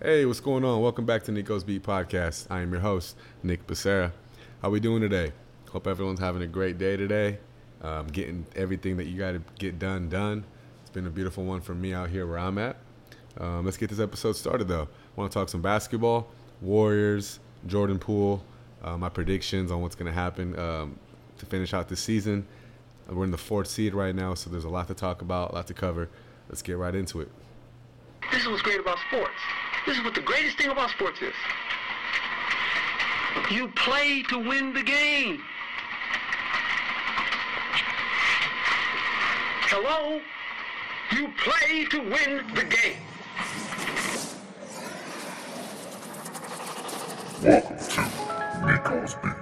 Hey, what's going on? Welcome back to Nico's Beat Podcast. I am your host, Nick Becerra. How are we doing today? Hope everyone's having a great day today. Um, getting everything that you got to get done done. It's been a beautiful one for me out here where I'm at. Um, let's get this episode started though. Want to talk some basketball, Warriors, Jordan Poole, uh, my predictions on what's going to happen um, to finish out this season. We're in the fourth seed right now, so there's a lot to talk about, a lot to cover. Let's get right into it. This is what's great about sports. This is what the greatest thing about sports is. You play to win the game. Hello? You play to win the game. Welcome to Nico's Beat.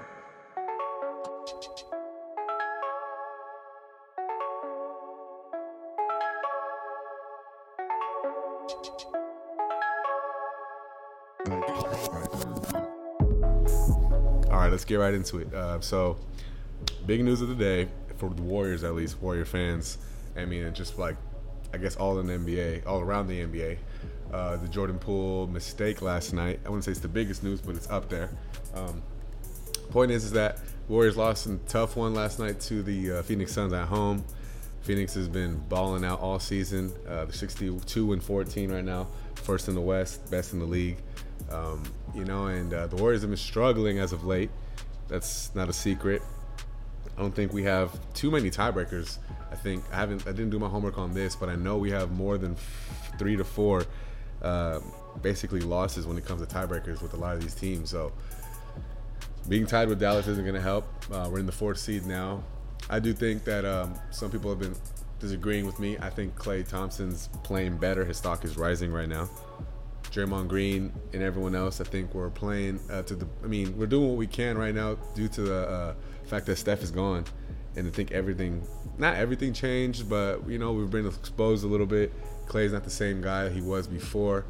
Get right into it. Uh, so, big news of the day for the Warriors, at least Warrior fans. I mean, just like I guess all in the NBA, all around the NBA. Uh, the Jordan Poole mistake last night. I wouldn't say it's the biggest news, but it's up there. Um, point is, is that Warriors lost a tough one last night to the uh, Phoenix Suns at home. Phoenix has been balling out all season. Uh, they're 62 and 14 right now, first in the West, best in the league. Um, you know, and uh, the Warriors have been struggling as of late. That's not a secret. I don't think we have too many tiebreakers. I think I haven't. I didn't do my homework on this, but I know we have more than f- three to four, uh, basically losses when it comes to tiebreakers with a lot of these teams. So being tied with Dallas isn't going to help. Uh, we're in the fourth seed now. I do think that um, some people have been disagreeing with me. I think Klay Thompson's playing better. His stock is rising right now. Draymond Green and everyone else, I think we're playing uh, to the. I mean, we're doing what we can right now due to the uh, fact that Steph is gone, and I think everything, not everything changed, but you know we've been exposed a little bit. Klay's not the same guy he was before.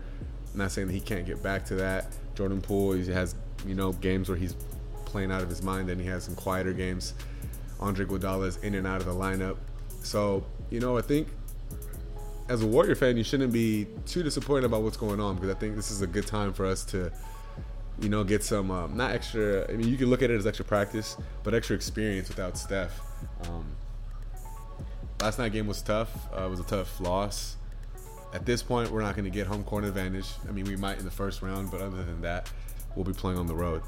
I'm not saying that he can't get back to that. Jordan Poole, he has you know games where he's playing out of his mind, and he has some quieter games. Andre Iguodala is in and out of the lineup, so you know I think as a Warrior fan, you shouldn't be too disappointed about what's going on because I think this is a good time for us to, you know, get some um, not extra. I mean, you can look at it as extra practice, but extra experience without Steph. Um, last night game was tough. Uh, it was a tough loss. At this point, we're not going to get home court advantage. I mean, we might in the first round, but other than that, we'll be playing on the road.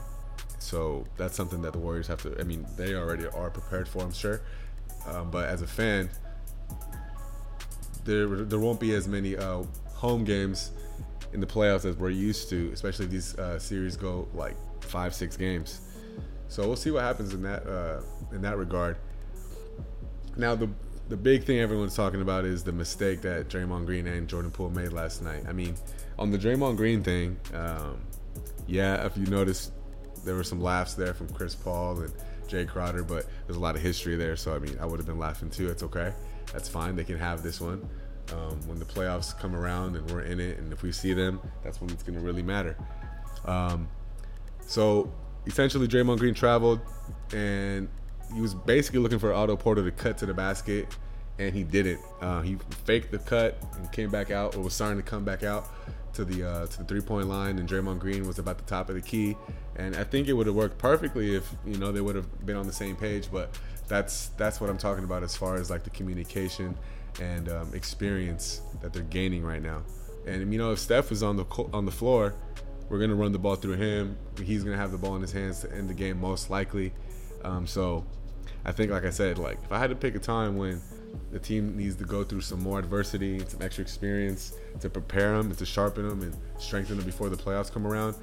So that's something that the Warriors have to. I mean, they already are prepared for, I'm sure. Um, but as a fan, there there won't be as many uh, home games in the playoffs as we're used to, especially if these uh, series go like five six games. So we'll see what happens in that uh, in that regard. Now the the big thing everyone's talking about is the mistake that Draymond Green and Jordan Poole made last night. I mean, on the Draymond Green thing, um, yeah, if you notice, there were some laughs there from Chris Paul and Jay Crowder, but there's a lot of history there. So I mean, I would have been laughing too. It's okay that's fine. They can have this one. Um, when the playoffs come around and we're in it, and if we see them, that's when it's going to really matter. Um, so essentially, Draymond Green traveled, and he was basically looking for Otto Porter to cut to the basket, and he didn't. Uh, he faked the cut and came back out, or was starting to come back out to the uh, to the three point line, and Draymond Green was about the top of the key. And I think it would have worked perfectly if you know they would have been on the same page, but that's that's what I'm talking about as far as like the communication and um, experience that they're gaining right now. And you know, if Steph is on the on the floor, we're gonna run the ball through him. He's gonna have the ball in his hands to end the game most likely. Um, so I think, like I said, like if I had to pick a time when the team needs to go through some more adversity, some extra experience to prepare them and to sharpen them and strengthen them before the playoffs come around.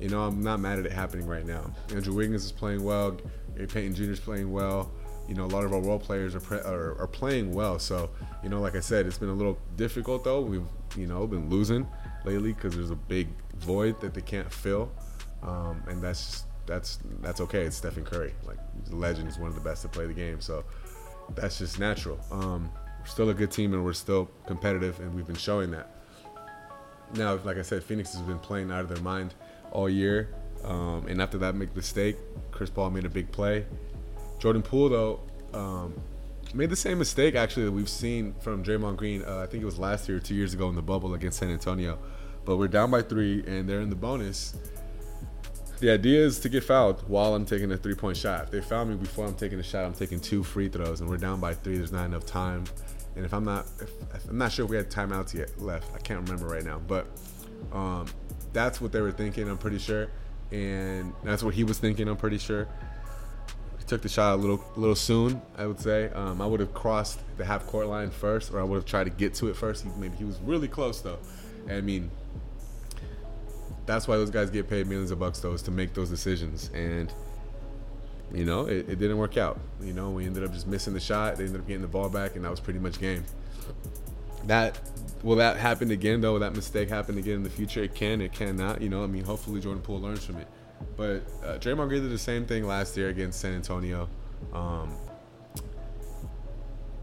You know, I'm not mad at it happening right now. Andrew Wiggins is playing well. Gary Payton Jr. is playing well you know, a lot of our role players are, pre- are, are playing well. So, you know, like I said, it's been a little difficult though. We've, you know, been losing lately because there's a big void that they can't fill, um, and that's that's that's okay. It's Stephen Curry, like a legend. is one of the best to play the game. So that's just natural. Um, we're still a good team and we're still competitive, and we've been showing that. Now, like I said, Phoenix has been playing out of their mind all year, um, and after that big mistake, Chris Paul made a big play Jordan Poole though um, made the same mistake actually that we've seen from Draymond Green. Uh, I think it was last year two years ago in the bubble against San Antonio, but we're down by three, and they're in the bonus. The idea is to get fouled while I'm taking a three point shot. If they foul me before I'm taking a shot, I'm taking two free throws, and we're down by three. There's not enough time, and if I'm not, if, I'm not sure if we had timeouts yet left. I can't remember right now, but um, that's what they were thinking. I'm pretty sure, and that's what he was thinking. I'm pretty sure. Took the shot a little, little soon. I would say. Um, I would have crossed the half court line first, or I would have tried to get to it first. He, maybe he was really close though. And I mean, that's why those guys get paid millions of bucks though is to make those decisions. And you know it, it, didn't work out. You know we ended up just missing the shot. They ended up getting the ball back and that was pretty much game. That will that happen again though? Will that mistake happen again in the future? It can it cannot. You know i mean hopefully jordan poole learns from it but uh, Draymond Green did the same thing last year against San Antonio. Um,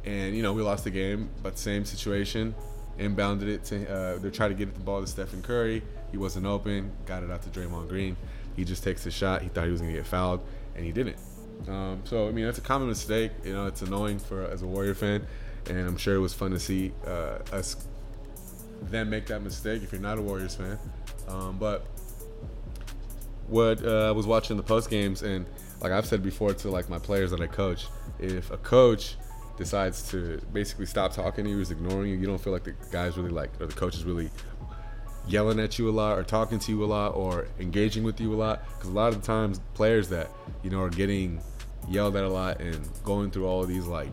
and, you know, we lost the game, but same situation. Inbounded it to, uh, they're trying to get the ball to Stephen Curry. He wasn't open. Got it out to Draymond Green. He just takes the shot. He thought he was gonna get fouled, and he didn't. Um, so I mean, that's a common mistake. You know, it's annoying for as a Warrior fan, and I'm sure it was fun to see uh, us then make that mistake if you're not a Warriors fan. Um, but what uh, I was watching the post games, and like I've said before to like my players that I coach, if a coach decides to basically stop talking to you, is ignoring you, you don't feel like the guys really like or the coach is really yelling at you a lot or talking to you a lot or engaging with you a lot because a lot of the times players that you know are getting yelled at a lot and going through all these like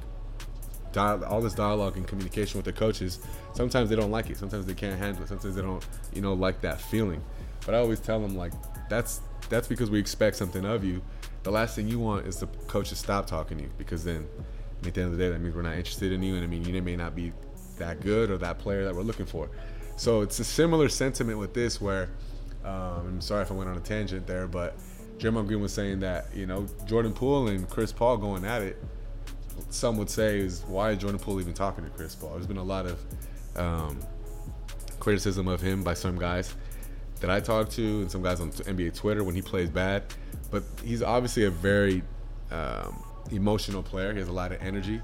all this dialogue and communication with the coaches sometimes they don't like it sometimes they can't handle it sometimes they don't you know like that feeling. But i always tell them like that's that's because we expect something of you the last thing you want is the coach to stop talking to you because then at the end of the day that means we're not interested in you and i mean you may not be that good or that player that we're looking for so it's a similar sentiment with this, where um, I'm sorry if I went on a tangent there, but Draymond Green was saying that you know Jordan Poole and Chris Paul going at it. Some would say is why is Jordan Poole even talking to Chris Paul? There's been a lot of um, criticism of him by some guys that I talk to and some guys on NBA Twitter when he plays bad. But he's obviously a very um, emotional player. He has a lot of energy.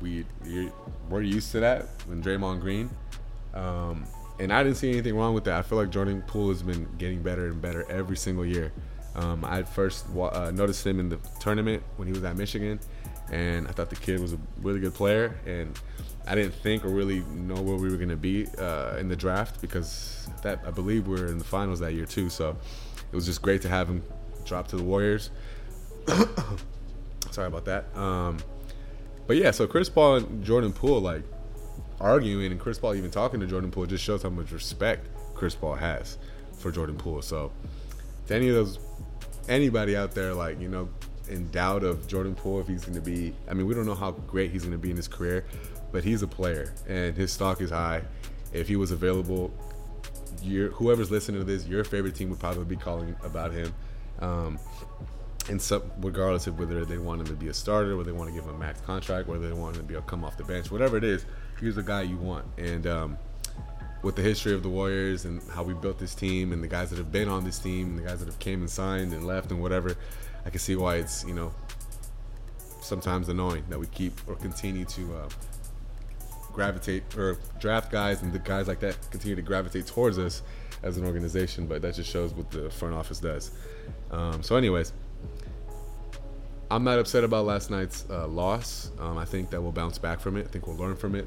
We we're used to that when Draymond Green um, and I didn't see anything wrong with that. I feel like Jordan Poole has been getting better and better every single year. Um, I first uh, noticed him in the tournament when he was at Michigan, and I thought the kid was a really good player. And I didn't think or really know where we were going to be uh, in the draft because that I believe we were in the finals that year too. So it was just great to have him drop to the Warriors. Sorry about that. Um, but yeah, so Chris Paul and Jordan Poole, like arguing and Chris Paul even talking to Jordan Poole just shows how much respect Chris Paul has for Jordan Poole. So to any of those anybody out there like, you know, in doubt of Jordan Poole if he's gonna be I mean, we don't know how great he's gonna be in his career, but he's a player and his stock is high. If he was available, whoever's listening to this, your favorite team would probably be calling about him. Um, and so, regardless of whether they want him to be a starter, whether they want to give him a max contract, whether they want him to be a come off the bench, whatever it is, he's the guy you want. And um, with the history of the Warriors and how we built this team and the guys that have been on this team and the guys that have came and signed and left and whatever, I can see why it's you know sometimes annoying that we keep or continue to uh, gravitate or draft guys and the guys like that continue to gravitate towards us as an organization. But that just shows what the front office does. Um, so, anyways. I'm not upset about last night's uh, loss. Um, I think that we'll bounce back from it. I think we'll learn from it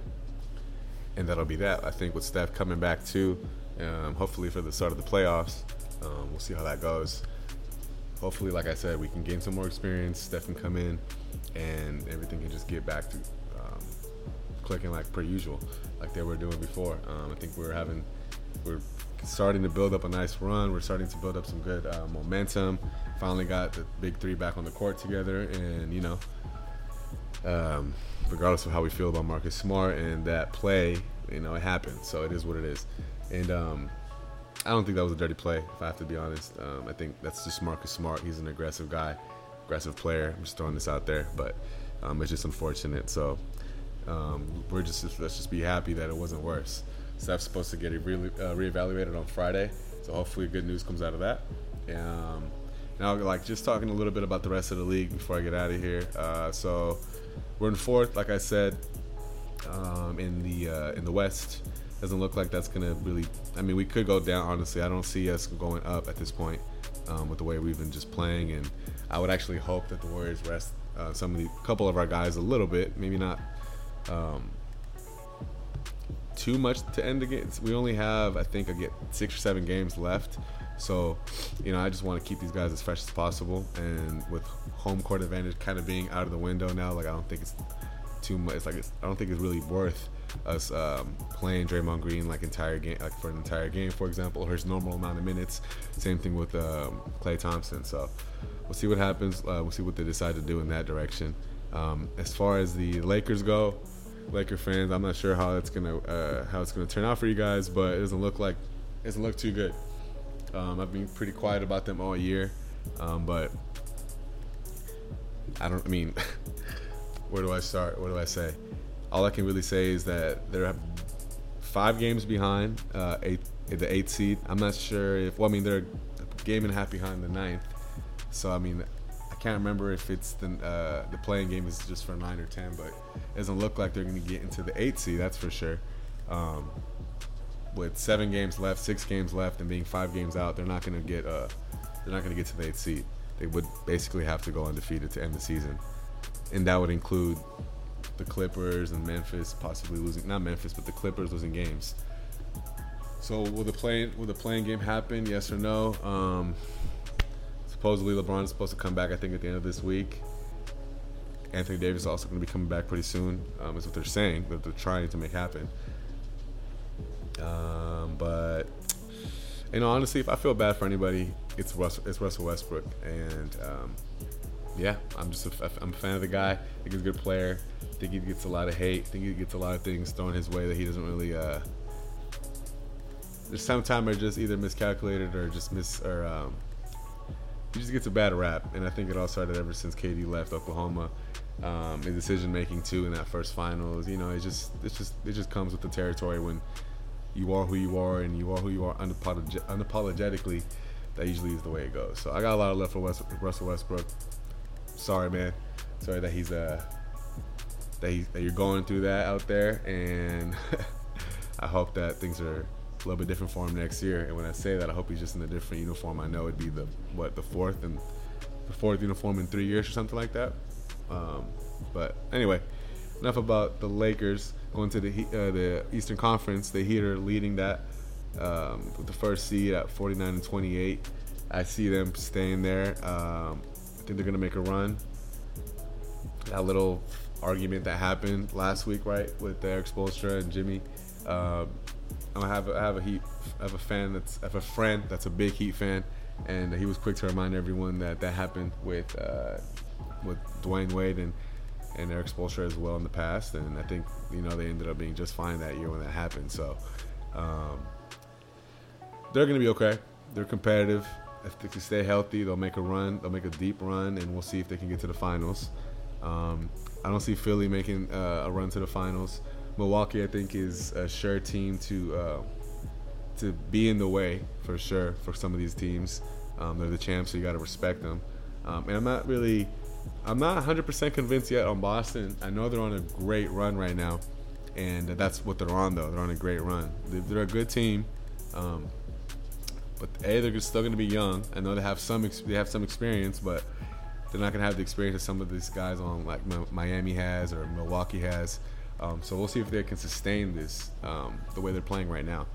and that'll be that. I think with Steph coming back too, um, hopefully for the start of the playoffs, um, we'll see how that goes. Hopefully, like I said, we can gain some more experience. Steph can come in, and everything can just get back to um, clicking like per usual, like they were doing before. Um, I think we're having, we're starting to build up a nice run. We're starting to build up some good uh, momentum. Finally got the big three back on the court together, and you know, um, regardless of how we feel about Marcus Smart and that play, you know, it happened. So it is what it is. And um, I don't think that was a dirty play, if I have to be honest. Um, I think that's just Marcus Smart. He's an aggressive guy, aggressive player. I'm just throwing this out there, but um, it's just unfortunate. So um, we're just let's just be happy that it wasn't worse. Steph's supposed to get re- uh, reevaluated on Friday, so hopefully good news comes out of that. Um, now, like just talking a little bit about the rest of the league before I get out of here. Uh, so we're in fourth, like I said, um, in the uh, in the West. Doesn't look like that's gonna really. I mean, we could go down. Honestly, I don't see us going up at this point um, with the way we've been just playing. And I would actually hope that the Warriors rest uh, some of the couple of our guys a little bit, maybe not um, too much to end the. We only have, I think, I get six or seven games left. So, you know, I just want to keep these guys as fresh as possible. And with home court advantage kind of being out of the window now, like I don't think it's too much. It's like it's, I don't think it's really worth us um, playing Draymond Green like entire game, like for an entire game, for example, or his normal amount of minutes. Same thing with um, Klay Thompson. So we'll see what happens. Uh, we'll see what they decide to do in that direction. Um, as far as the Lakers go, Laker fans, I'm not sure how it's gonna uh, how it's gonna turn out for you guys, but it doesn't look like it doesn't look too good. Um, I've been pretty quiet about them all year, um, but I don't. I mean, where do I start? What do I say? All I can really say is that they're five games behind uh, eight, the eighth seed. I'm not sure if. Well, I mean, they're a game and a half behind the ninth. So I mean, I can't remember if it's the uh, the play-in game is just for nine or ten, but it doesn't look like they're going to get into the eighth seed. That's for sure. Um, with seven games left, six games left, and being five games out, they're not going to get uh, they're not going to get to the eighth seed. They would basically have to go undefeated to end the season, and that would include the Clippers and Memphis possibly losing not Memphis, but the Clippers losing games. So will the playing will the play-in game happen? Yes or no? Um, supposedly LeBron is supposed to come back. I think at the end of this week. Anthony Davis is also going to be coming back pretty soon. Um, is what they're saying that they're trying to make happen. Um, but you know, honestly, if I feel bad for anybody, it's Russell, it's Russell Westbrook, and um, yeah, I'm just a, I'm a fan of the guy. I think he's a good player. Think he gets a lot of hate. I think he gets a lot of things thrown his way that he doesn't really. Uh, there's sometimes are just either miscalculated or just miss or um, he just gets a bad rap, and I think it all started ever since KD left Oklahoma. Um, his decision making too in that first finals, you know, it just it's just it just comes with the territory when you are who you are and you are who you are unapolog- unapologetically. That usually is the way it goes. So I got a lot of love for West- Russell Westbrook. Sorry, man. Sorry that he's uh that, that you're going through that out there, and I hope that things are a little bit different for him next year. And when I say that, I hope he's just in a different uniform. I know it'd be the what the fourth and the fourth uniform in three years or something like that. Um, but anyway, enough about the Lakers going to the uh, the Eastern Conference. The Heat are leading that um, with the first seed at 49 and 28. I see them staying there. Um, I think they're gonna make a run. That little argument that happened last week, right, with Erik Spoelstra and Jimmy. Um, I have a, I have a Heat, have a fan that's have a friend that's a big Heat fan, and he was quick to remind everyone that that happened with uh, with Dwyane Wade and and Erik Spoelstra as well in the past, and I think you know they ended up being just fine that year when that happened. So um, they're going to be okay. They're competitive. If they can stay healthy, they'll make a run. They'll make a deep run, and we'll see if they can get to the finals. Um, I don't see Philly making uh, a run to the finals. Milwaukee, I think, is a sure team to uh, to be in the way for sure for some of these teams. Um, they're the champs, so you got to respect them. Um, and I'm not really I'm not 100% convinced yet on Boston. I know they're on a great run right now, and that's what they're on though. They're on a great run. They're a good team, um, but a they're still going to be young. I know they have some they have some experience, but they're not to have the experience that some of these guys on like Miami has or Milwaukee has. Um, so we'll see if they can sustain this um, the way they're playing right now,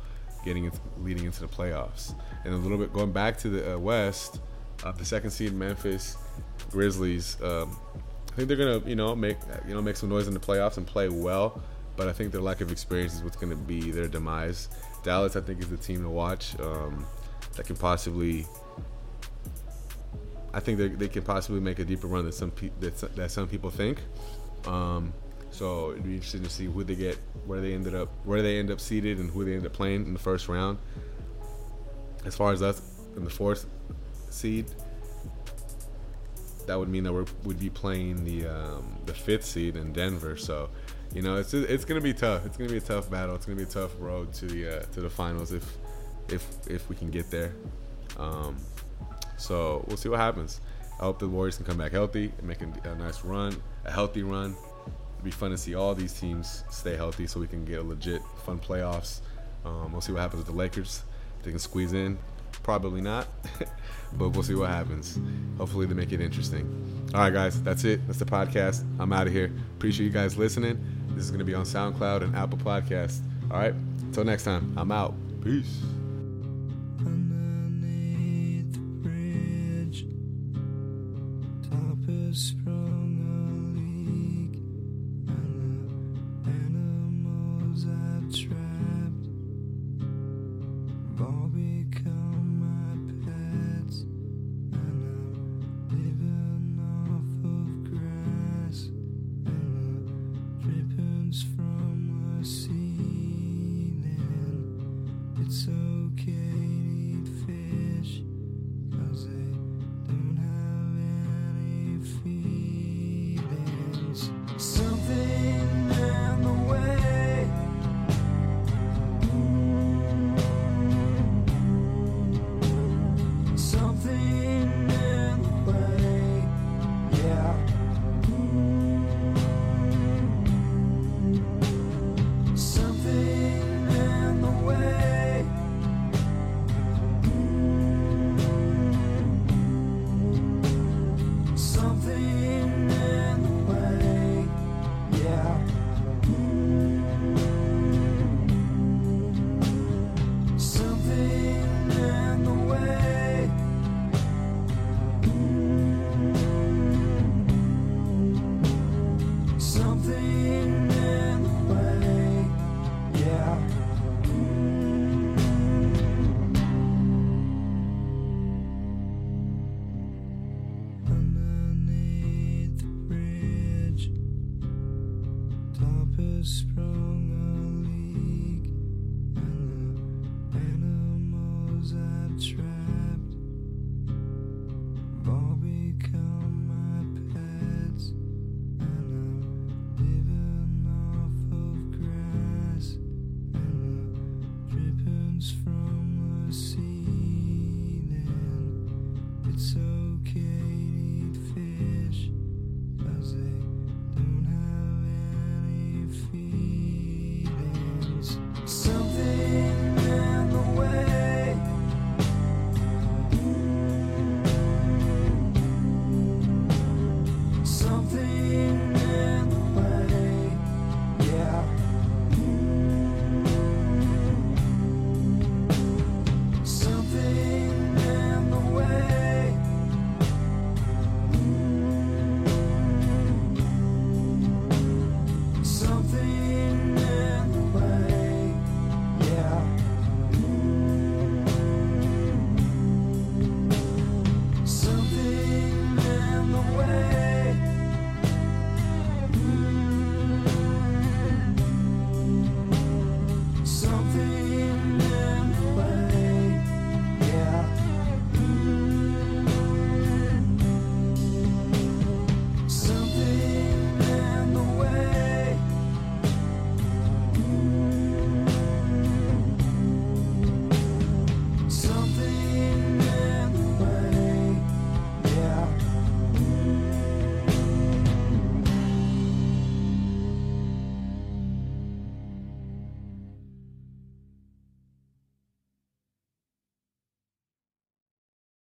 getting into, leading into the playoffs. And a little bit going back to the uh, West, uh, the second seed Memphis Grizzlies. Um, I think they're gonna, you know, make you know make some noise in the playoffs and play well. But I think their lack of experience is what's going to be their demise. Dallas, I think, is the team to watch um, that can possibly. I think they, they can possibly make a deeper run than some pe- that, that some people think. Um, so it'd be interesting to see who they get, where they ended up, where they end up seated, and who they end up playing in the first round. As far as us in the fourth seed, that would mean that we would be playing the um, the fifth seed in Denver. So, you know, it's it's gonna be tough. It's gonna be a tough battle. It's gonna be a tough road to the uh, to the finals if if if we can get there. Um, so we'll see what happens. I hope the Warriors can come back healthy and make a, nice run, a healthy run. It'd be fun to see all these teams stay healthy so we can get a legit fun playoffs. Um, we'll see what happens with the Lakers. They can squeeze in, probably not, but we'll see what happens. Hopefully, they make it interesting. All right, guys, that's it. That's the podcast. I'm out of here. Appreciate you guys listening. This is going to be on SoundCloud and Apple Podcasts. All right, until next time, I'm out. Peace. Top